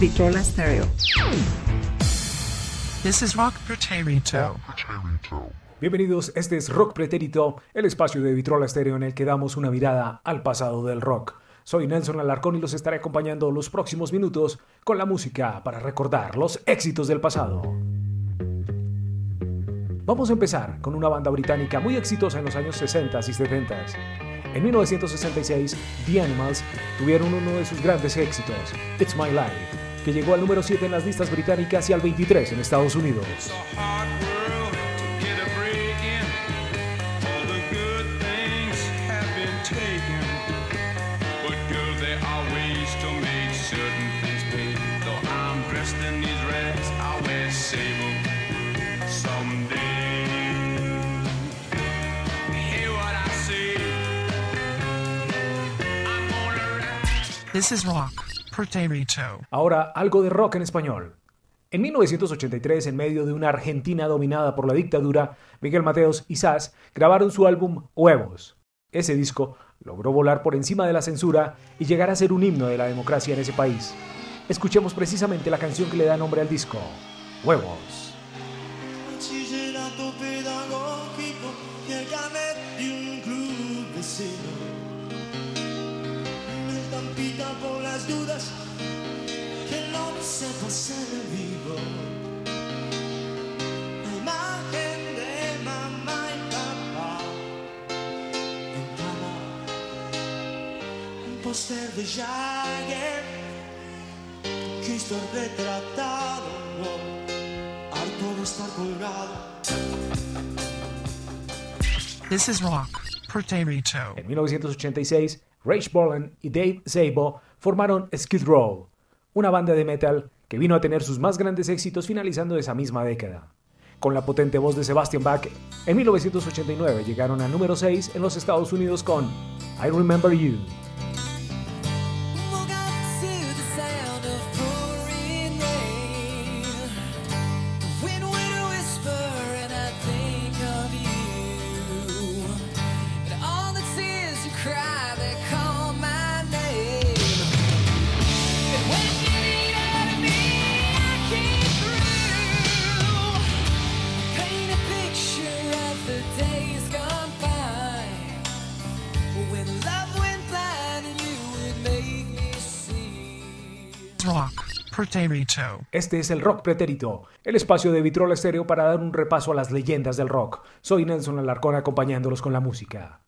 Vitrola Stereo. This is Rock Pretérito. Bienvenidos, este es Rock Pretérito, el espacio de Vitrola Stereo en el que damos una mirada al pasado del rock. Soy Nelson Alarcón y los estaré acompañando los próximos minutos con la música para recordar los éxitos del pasado. Vamos a empezar con una banda británica muy exitosa en los años 60 y 70. En 1966, The Animals tuvieron uno de sus grandes éxitos, It's My Life, que llegó al número 7 en las listas británicas y al 23 en Estados Unidos. This is Rock. Ahora, algo de rock en español. En 1983, en medio de una Argentina dominada por la dictadura, Miguel Mateos y Sass grabaron su álbum Huevos. Ese disco logró volar por encima de la censura y llegar a ser un himno de la democracia en ese país. Escuchemos precisamente la canción que le da nombre al disco, Huevos. Bachillerato las dudas que de vivo. La imagen de mamá y papá en cama. Un póster de Jagger. Cristo retratado. Harto de estar colgado. This is Rock. En 1986, Rage Bolland y Dave Zabo formaron Skid Row, una banda de metal que vino a tener sus más grandes éxitos finalizando esa misma década. Con la potente voz de Sebastian Bach, en 1989 llegaron a número 6 en los Estados Unidos con I Remember You. Rock. Este es el Rock Pretérito, el espacio de Vitrola Estéreo para dar un repaso a las leyendas del rock. Soy Nelson Alarcón acompañándolos con la música.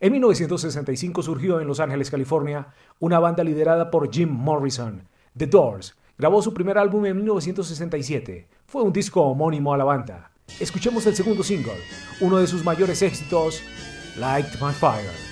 En 1965 surgió en Los Ángeles, California, una banda liderada por Jim Morrison. The Doors grabó su primer álbum en 1967. Fue un disco homónimo a la banda. Escuchemos el segundo single, uno de sus mayores éxitos, Light My Fire.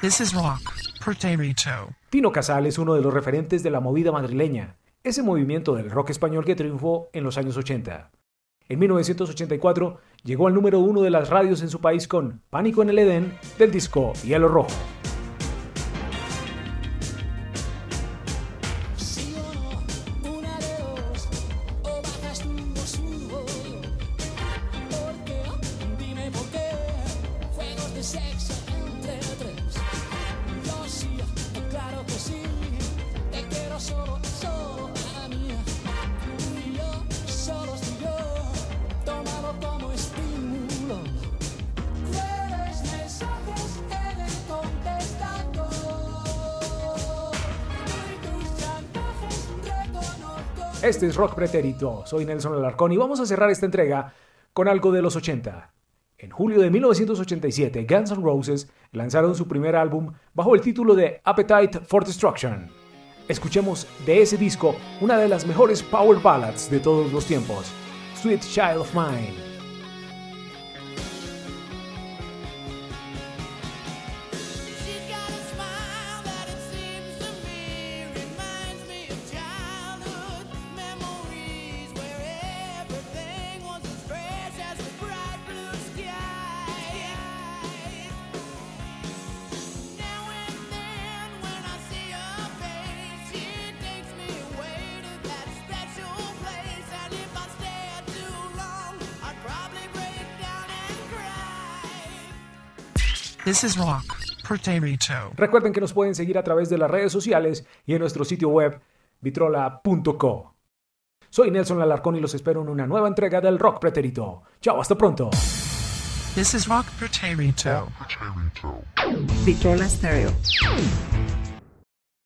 This is Rock. Tino Casal es uno de los referentes de la movida madrileña, ese movimiento del rock español que triunfó en los años 80. En 1984 llegó al número uno de las radios en su país con Pánico en el Edén del disco Hielo Rojo. Este es Rock Pretérito, soy Nelson Alarcón y vamos a cerrar esta entrega con algo de los 80. En julio de 1987, Guns N' Roses lanzaron su primer álbum bajo el título de Appetite for Destruction. Escuchemos de ese disco una de las mejores power ballads de todos los tiempos, Sweet Child of Mine. This is rock. Preterito. Recuerden que nos pueden seguir a través de las redes sociales y en nuestro sitio web vitrola.co. Soy Nelson Alarcón y los espero en una nueva entrega del Rock Preterito. Chao, hasta pronto. This is rock. Preterito. Vitrola Stereo.